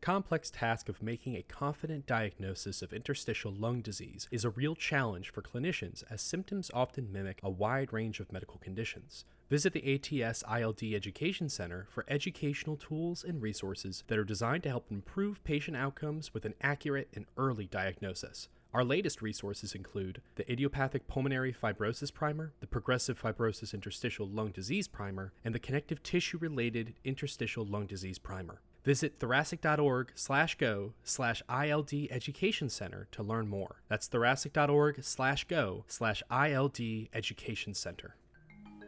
complex task of making a confident diagnosis of interstitial lung disease is a real challenge for clinicians as symptoms often mimic a wide range of medical conditions. Visit the ATS ILD Education Center for educational tools and resources that are designed to help improve patient outcomes with an accurate and early diagnosis. Our latest resources include the Idiopathic Pulmonary Fibrosis Primer, the Progressive Fibrosis Interstitial Lung Disease Primer, and the Connective Tissue Related Interstitial Lung Disease Primer. Visit thoracic.org slash go slash ILD Education Center to learn more. That's thoracic.org slash go slash ILD Education Center.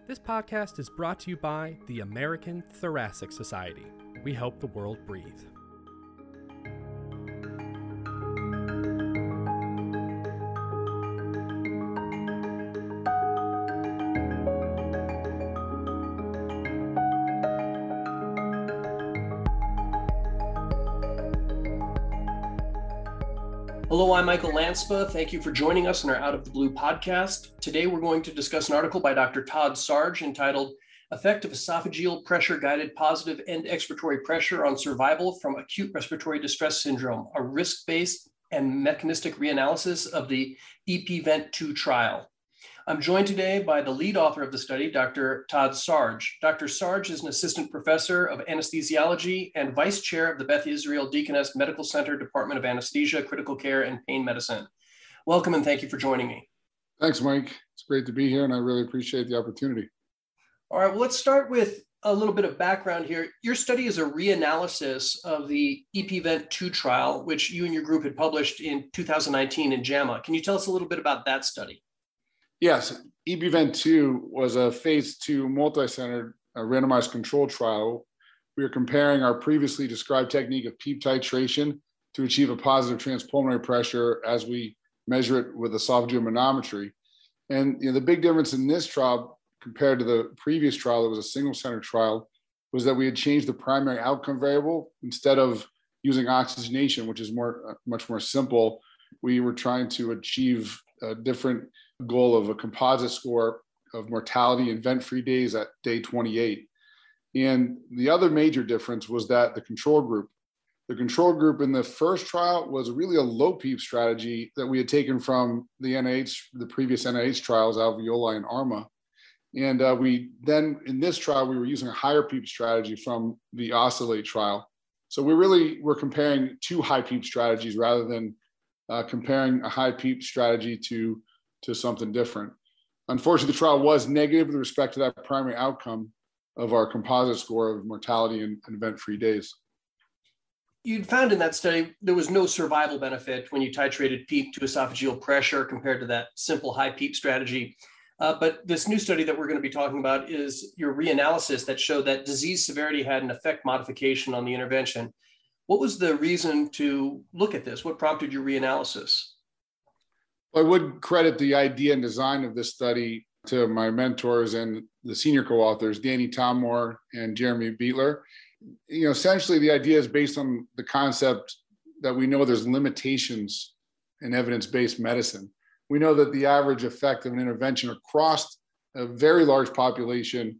This podcast is brought to you by the American Thoracic Society. We help the world breathe. I'm Michael Lanspa. Thank you for joining us in our Out of the Blue podcast. Today, we're going to discuss an article by Dr. Todd Sarge entitled Effect of Esophageal Pressure Guided Positive End Expiratory Pressure on Survival from Acute Respiratory Distress Syndrome, a risk based and mechanistic reanalysis of the EP-VENT 2 trial. I'm joined today by the lead author of the study, Dr. Todd Sarge. Dr. Sarge is an assistant professor of anesthesiology and vice chair of the Beth Israel Deaconess Medical Center Department of Anesthesia, Critical Care, and Pain Medicine. Welcome and thank you for joining me. Thanks, Mike. It's great to be here, and I really appreciate the opportunity. All right, well, let's start with a little bit of background here. Your study is a reanalysis of the EPVent 2 trial, which you and your group had published in 2019 in JAMA. Can you tell us a little bit about that study? Yes, EP-VENT 2 was a phase two multi-centered uh, randomized control trial. We are comparing our previously described technique of PEEP titration to achieve a positive transpulmonary pressure as we measure it with esophageal manometry. And you know, the big difference in this trial compared to the previous trial, that was a single center trial, was that we had changed the primary outcome variable instead of using oxygenation, which is more uh, much more simple. We were trying to achieve a different goal of a composite score of mortality and vent free days at day 28. And the other major difference was that the control group, the control group in the first trial was really a low PEEP strategy that we had taken from the NIH, the previous NIH trials, Alveoli and ARMA. And uh, we then, in this trial, we were using a higher PEEP strategy from the Oscillate trial. So we really were comparing two high PEEP strategies rather than uh, comparing a high PEEP strategy to to something different. Unfortunately, the trial was negative with respect to that primary outcome of our composite score of mortality and, event-free days. You'd found in that study there was no survival benefit when you titrated PEEP to esophageal pressure compared to that simple high PEEP strategy. Uh, but this new study that we're going to be talking about is your reanalysis that showed that disease severity had an effect modification on the intervention. What was the reason to look at this? What prompted your reanalysis? I would credit the idea and design of this study to my mentors and the senior co-authors, Danny Talmor and Jeremy Beitler. You know, essentially the idea is based on the concept that we know there's limitations in evidence-based medicine. We know that the average effect of an intervention across a very large population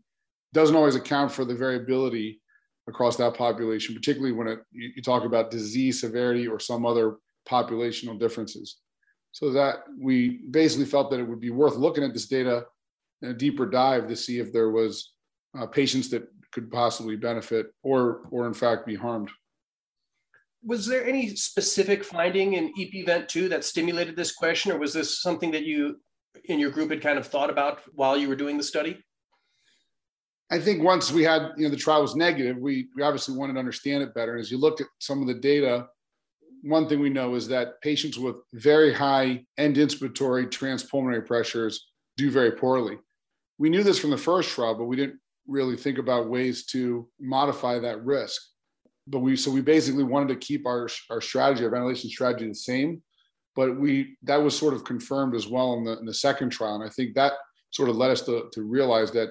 doesn't always account for the variability across that population, particularly when it, you talk about disease severity or some other populational differences. So that we basically felt that it would be worth looking at this data in a deeper dive to see if there was uh, patients that could possibly benefit or or in fact be harmed. Was there any specific finding in EP-VENT 2 that stimulated this question or was this something that you in your group had kind of thought about while you were doing the study i think once we had you know the trial was negative we, we obviously wanted to understand it better and as you look at some of the data one thing we know is that patients with very high end inspiratory transpulmonary pressures do very poorly. We knew this from the first trial, but we didn't really think about ways to modify that risk. But we so we basically wanted to keep our our strategy, our ventilation strategy, the same. But we that was sort of confirmed as well in the in the second trial, and I think that sort of led us to to realize that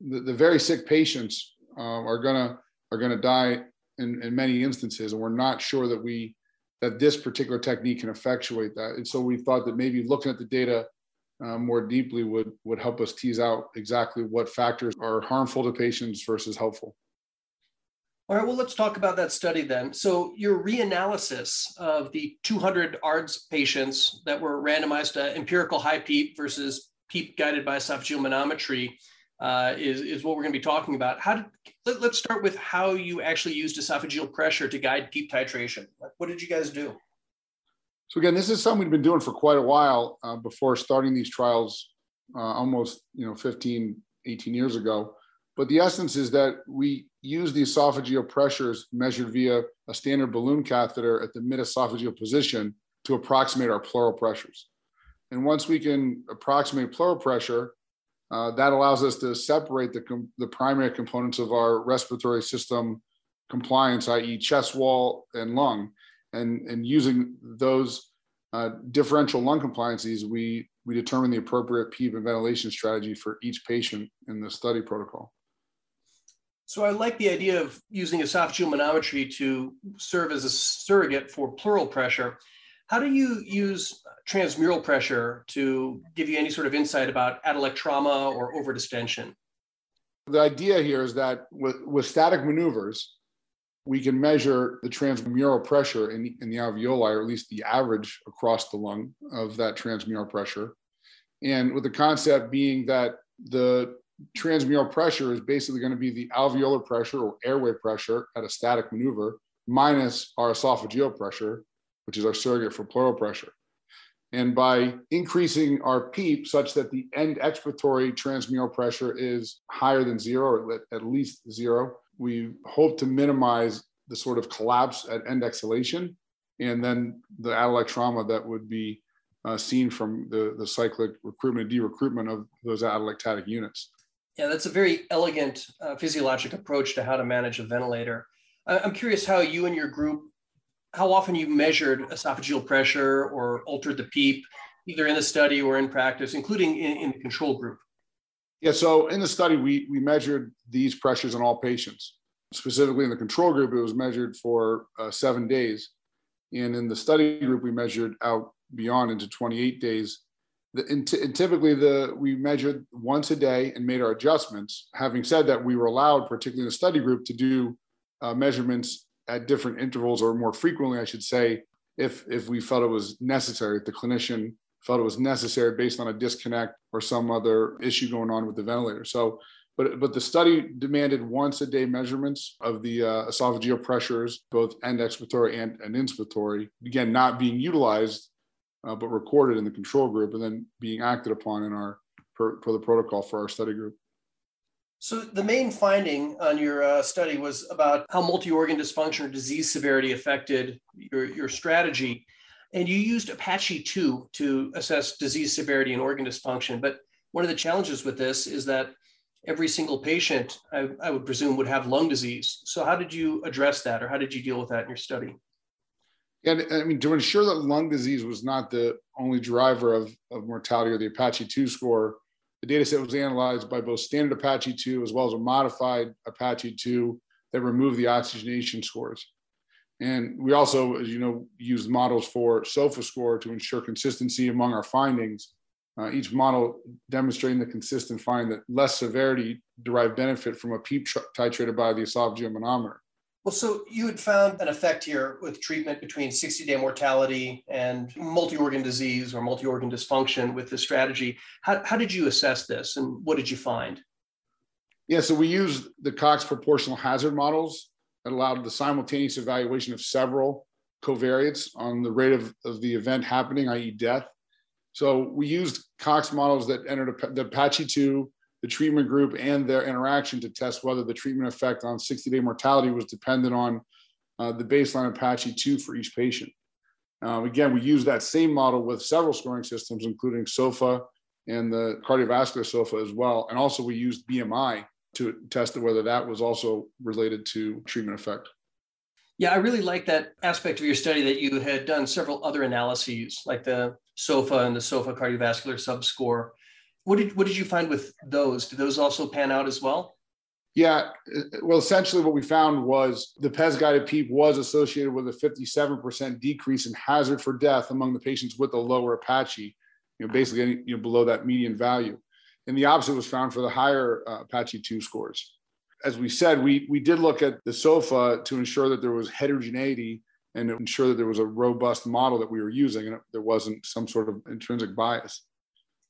the, the very sick patients uh, are gonna are gonna die in, in many instances, and we're not sure that we that this particular technique can effectuate that. And so we thought that maybe looking at the data uh, more deeply would would help us tease out exactly what factors are harmful to patients versus helpful. All right, well, let's talk about that study then. So, your reanalysis of the 200 ARDS patients that were randomized to empirical high PEEP versus PEEP guided by esophageal manometry uh, is, is what we're going to be talking about. How did, let, us start with how you actually used esophageal pressure to guide PEEP titration. What did you guys do? So again, this is something we've been doing for quite a while uh, before starting these trials uh, almost you know 15, 18 years ago. But the essence is that we use the esophageal pressures measured via a standard balloon catheter at the mid-esophageal position to approximate our pleural pressures. And once we can approximate pleural pressure, uh, that allows us to separate the, com- the primary components of our respiratory system compliance, i.e., chest wall and lung. And, and using those uh, differential lung compliances, we, we determine the appropriate PEEP and ventilation strategy for each patient in the study protocol. So I like the idea of using esophageal manometry to serve as a surrogate for pleural pressure. How do you use transmural pressure to give you any sort of insight about atelectrauma or overdistension? The idea here is that with, with static maneuvers, we can measure the transmural pressure in, in the alveoli, or at least the average across the lung of that transmural pressure. And with the concept being that the transmural pressure is basically going to be the alveolar pressure or airway pressure at a static maneuver minus our esophageal pressure, which is our surrogate for pleural pressure. And by increasing our PEEP such that the end expiratory transmural pressure is higher than zero, or at least zero, we hope to minimize the sort of collapse at end exhalation and then the atelectrauma that would be uh, seen from the, the cyclic recruitment and de-recruitment of those atelectatic units. Yeah, that's a very elegant uh, physiologic approach to how to manage a ventilator. I'm curious how you and your group, how often you measured esophageal pressure or altered the PEEP, either in the study or in practice, including in, in the control group. Yeah, so in the study, we, we measured these pressures in all patients. Specifically in the control group, it was measured for uh, seven days. And in the study group, we measured out beyond into 28 days the, and, t- and typically the we measured once a day and made our adjustments. Having said that, we were allowed, particularly in the study group, to do uh, measurements at different intervals or more frequently, I should say, if if we felt it was necessary. If the clinician felt it was necessary based on a disconnect or some other issue going on with the ventilator. So, but but the study demanded once a day measurements of the uh, esophageal pressures, both end expiratory and, and inspiratory. Again, not being utilized uh, but recorded in the control group and then being acted upon in our for, for the protocol for our study group. So the main finding on your uh, study was about how multi-organ dysfunction or disease severity affected your, your strategy. And you used Apache 2 to assess disease severity and organ dysfunction. But one of the challenges with this is that every single patient, I, I would presume, would have lung disease. So how did you address that or how did you deal with that in your study? And I mean, to ensure that lung disease was not the only driver of, of mortality or the Apache 2 score, the data set was analyzed by both standard Apache 2 as well as a modified Apache 2 that removed the oxygenation scores. And we also, as you know, used models for SOFA score to ensure consistency among our findings. Uh, each model demonstrating the consistent find that less severity derived benefit from a PEEP titrated by the esophageal manometer. Well, so you had found an effect here with treatment between 60 day mortality and multi organ disease or multi organ dysfunction with this strategy. How, how did you assess this and what did you find? Yeah, so we used the Cox proportional hazard models that allowed the simultaneous evaluation of several covariates on the rate of, of the event happening, i.e., death. So we used Cox models that entered the Apache 2 the treatment group and their interaction to test whether the treatment effect on 60 day mortality was dependent on uh, the baseline Apache 2 for each patient. Uh, again, we use that same model with several scoring systems, including SOFA and the cardiovascular SOFA as well. And also, we used BMI to test whether that was also related to treatment effect. Yeah, I really like that aspect of your study that you had done several other analyses, like the SOFA and the SOFA cardiovascular subscore. What did what did you find with those? Did those also pan out as well? Yeah, well, essentially what we found was the PES guided PEEP was associated with a 57% decrease in hazard for death among the patients with a lower Apache, you know, basically you know, below that median value. And the opposite was found for the higher uh, Apache 2 scores. as we said, we, we did look at the SOFA to ensure that there was heterogeneity and to ensure that there was a robust model that we were using and there wasn't some sort of intrinsic bias.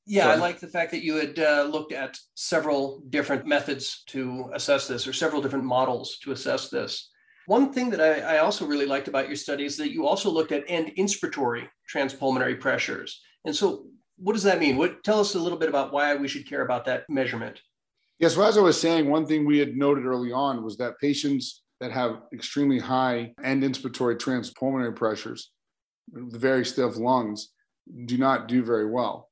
Yeah, I like the fact that you had uh, looked at several different methods to assess this or several different models to assess this. One thing that I, I also really liked about your study is that you also looked at end inspiratory transpulmonary pressures. And so, what does that mean? What tell us a little bit about why we should care about that measurement? Yes, well, as I was saying, one thing we had noted early on was that patients that have extremely high end inspiratory transpulmonary pressures, the very stiff lungs, do not do very well.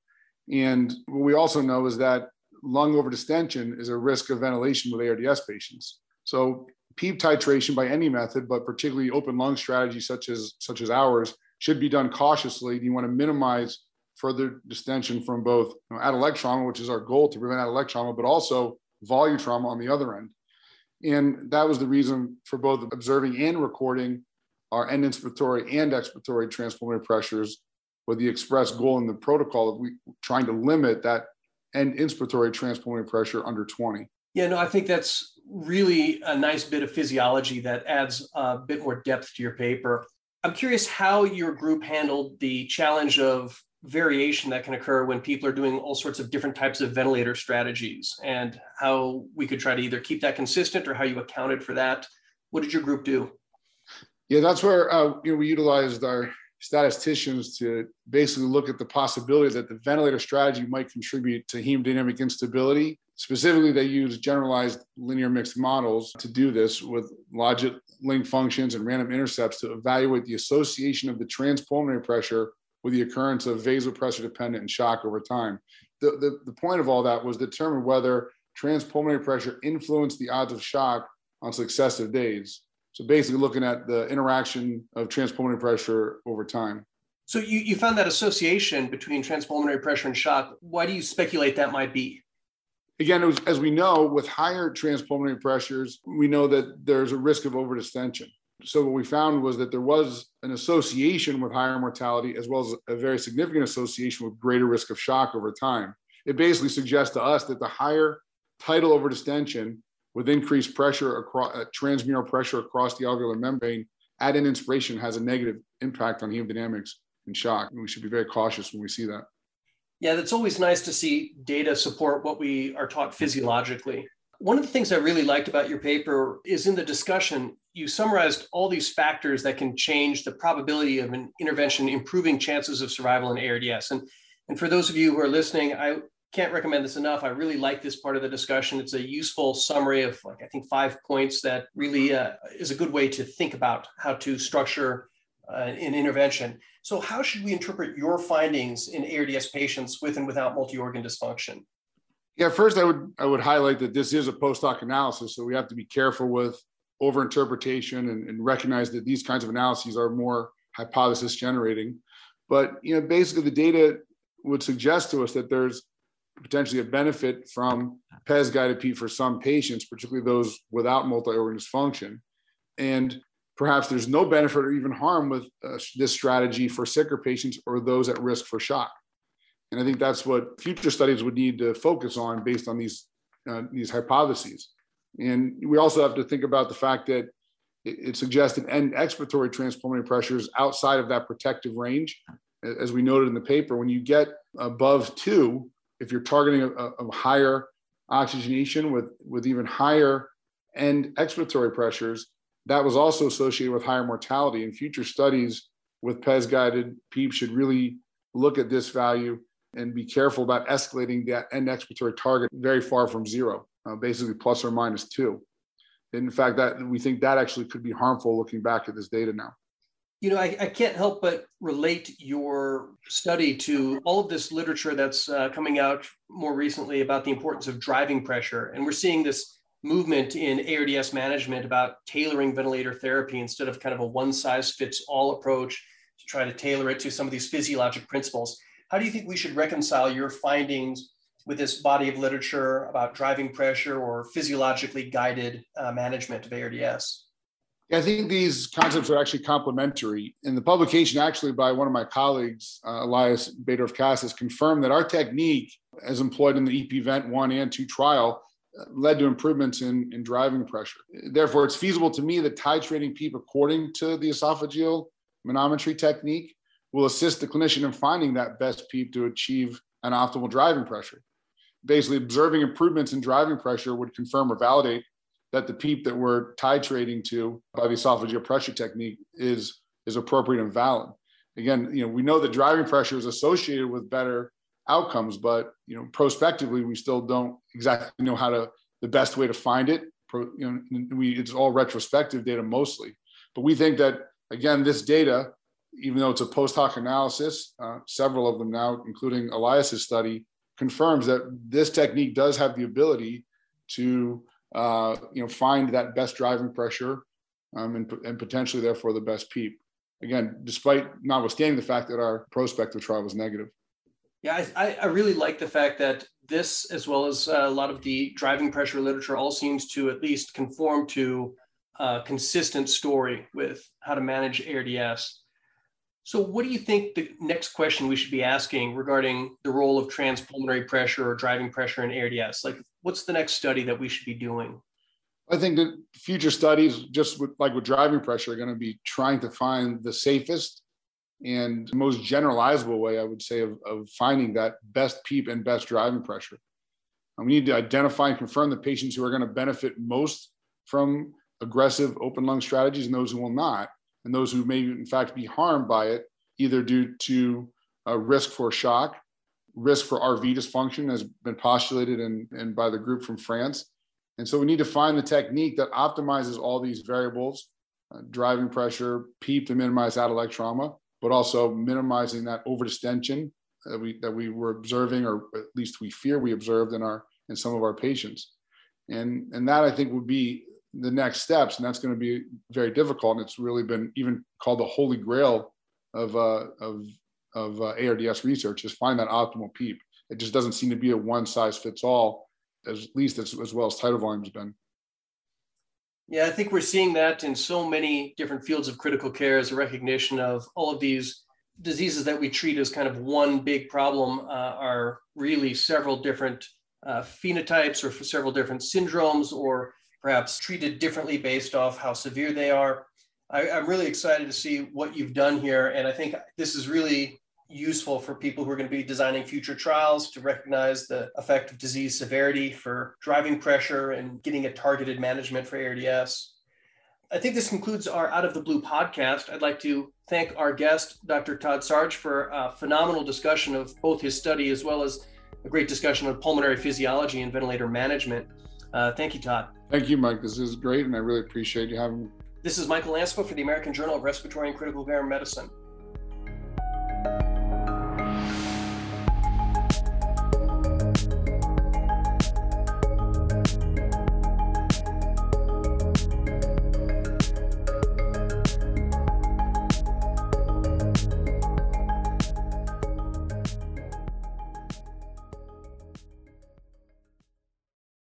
And what we also know is that lung overdistension is a risk of ventilation with ARDS patients. So PEEP titration by any method, but particularly open lung strategy such as such as ours, should be done cautiously. You want to minimize further distension from both you know, trauma, which is our goal to prevent atelectatic trauma, but also volume trauma on the other end. And that was the reason for both observing and recording our end inspiratory and expiratory transpulmonary pressures with the express goal in the protocol of we trying to limit that end inspiratory transpulmonary pressure under 20. Yeah, no, I think that's really a nice bit of physiology that adds a bit more depth to your paper. I'm curious how your group handled the challenge of variation that can occur when people are doing all sorts of different types of ventilator strategies and how we could try to either keep that consistent or how you accounted for that. What did your group do? Yeah, that's where uh, you know we utilized our statisticians to basically look at the possibility that the ventilator strategy might contribute to hemodynamic instability. Specifically, they use generalized linear mixed models to do this with logit link functions and random intercepts to evaluate the association of the transpulmonary pressure with the occurrence of vasopressor dependent and shock over time. The, the, the point of all that was to determine whether transpulmonary pressure influenced the odds of shock on successive days. So basically looking at the interaction of transpulmonary pressure over time. So you, you found that association between transpulmonary pressure and shock. Why do you speculate that might be? Again, was, as we know, with higher transpulmonary pressures, we know that there's a risk of overdistension. So what we found was that there was an association with higher mortality as well as a very significant association with greater risk of shock over time. It basically suggests to us that the higher tidal overdistension with increased pressure across uh, transmural pressure across the alveolar membrane at an inspiration has a negative impact on hemodynamics and shock. And we should be very cautious when we see that. Yeah, that's always nice to see data support what we are taught physiologically. One of the things I really liked about your paper is in the discussion, you summarized all these factors that can change the probability of an intervention, improving chances of survival in ARDS. And, and for those of you who are listening, I can't recommend this enough. I really like this part of the discussion. It's a useful summary of, like, I think, five points that really uh, is a good way to think about how to structure uh, an intervention. So, how should we interpret your findings in ARDS patients with and without multi-organ dysfunction? Yeah, first I would I would highlight that this is a post hoc analysis, so we have to be careful with overinterpretation and, and recognize that these kinds of analyses are more hypothesis generating. But you know, basically the data would suggest to us that there's potentially a benefit from PES guided P for some patients, particularly those without multi-organ dysfunction. And perhaps there's no benefit or even harm with uh, this strategy for sicker patients or those at risk for shock. And I think that's what future studies would need to focus on based on these, uh, these hypotheses. And we also have to think about the fact that it, it suggested end expiratory transpulmonary pressures outside of that protective range. As we noted in the paper, when you get above two, if you're targeting a, a higher oxygenation with, with even higher end expiratory pressures, that was also associated with higher mortality. And future studies with PES guided PEEP should really look at this value and be careful about escalating that end expiratory target very far from zero, uh, basically plus or minus two. in fact, that we think that actually could be harmful looking back at this data now. You know, I, I can't help but relate your study to all of this literature that's uh, coming out more recently about the importance of driving pressure. And we're seeing this movement in ARDS management about tailoring ventilator therapy instead of kind of a one size fits all approach to try to tailor it to some of these physiologic principles. How do you think we should reconcile your findings with this body of literature about driving pressure or physiologically guided uh, management of ARDS? I think these concepts are actually complementary. And the publication, actually, by one of my colleagues, uh, of Kassis, confirmed that our technique, as employed in the EP Vent 1 and 2 trial, led to improvements in, in driving pressure. Therefore, it's feasible to me that titrating PEEP according to the esophageal manometry technique will assist the clinician in finding that best PEEP to achieve an optimal driving pressure. Basically, observing improvements in driving pressure would confirm or validate that the PEEP that we're titrating to by the esophageal pressure technique is, is appropriate and valid. Again, you know, we know that driving pressure is associated with better outcomes, but you know, prospectively, we still don't exactly know how to the best way to find it. Pro, you know, we it's all retrospective data mostly, but we think that again, this data, even though it's a post hoc analysis, uh, several of them now, including Elias's study, confirms that this technique does have the ability to uh, you know find that best driving pressure um, and, and potentially therefore the best PEEP. Again, despite notwithstanding the fact that our prospective trial was negative. Yeah, I, I really like the fact that this, as well as uh, a lot of the driving pressure literature, all seems to at least conform to a consistent story with how to manage ARDS. So, what do you think the next question we should be asking regarding the role of transpulmonary pressure or driving pressure in ARDS? Like, what's the next study that we should be doing? I think that future studies, just with, like with driving pressure, are going to be trying to find the safest and most generalizable way, I would say, of, of finding that best PEEP and best driving pressure. And we need to identify and confirm the patients who are going to benefit most from aggressive open lung strategies and those who will not, and those who may in fact be harmed by it, either due to a risk for shock, risk for RV dysfunction has been postulated and by the group from France. And so we need to find the technique that optimizes all these variables, uh, driving pressure, PEEP to minimize atelectatic trauma, but also minimizing that overdistension that we that we were observing, or at least we fear we observed in our in some of our patients. And and that I think would be the next steps, and that's going to be very difficult. And it's really been even called the holy grail of uh, of of uh, ARDS research is find that optimal PEEP. It just doesn't seem to be a one size fits all, as least as, as well as tidal volume's been. Yeah, I think we're seeing that in so many different fields of critical care as a recognition of all of these diseases that we treat as kind of one big problem uh, are really several different uh, phenotypes or several different syndromes or perhaps treated differently based off how severe they are. I, am really excited to see what you've done here. And I think this is really useful for people who are going to be designing future trials to recognize the effect of disease severity for driving pressure and getting a targeted management for ARDS. I think this concludes our Out of the Blue podcast. I'd like to thank our guest, Dr. Todd Sarge, for a phenomenal discussion of both his study as well as a great discussion on pulmonary physiology and ventilator management. Uh, thank you, Todd. Thank you, Mike. This is great, and I really appreciate you having me. This is Michael Lanspa for the American Journal of Respiratory and Critical Care Medicine.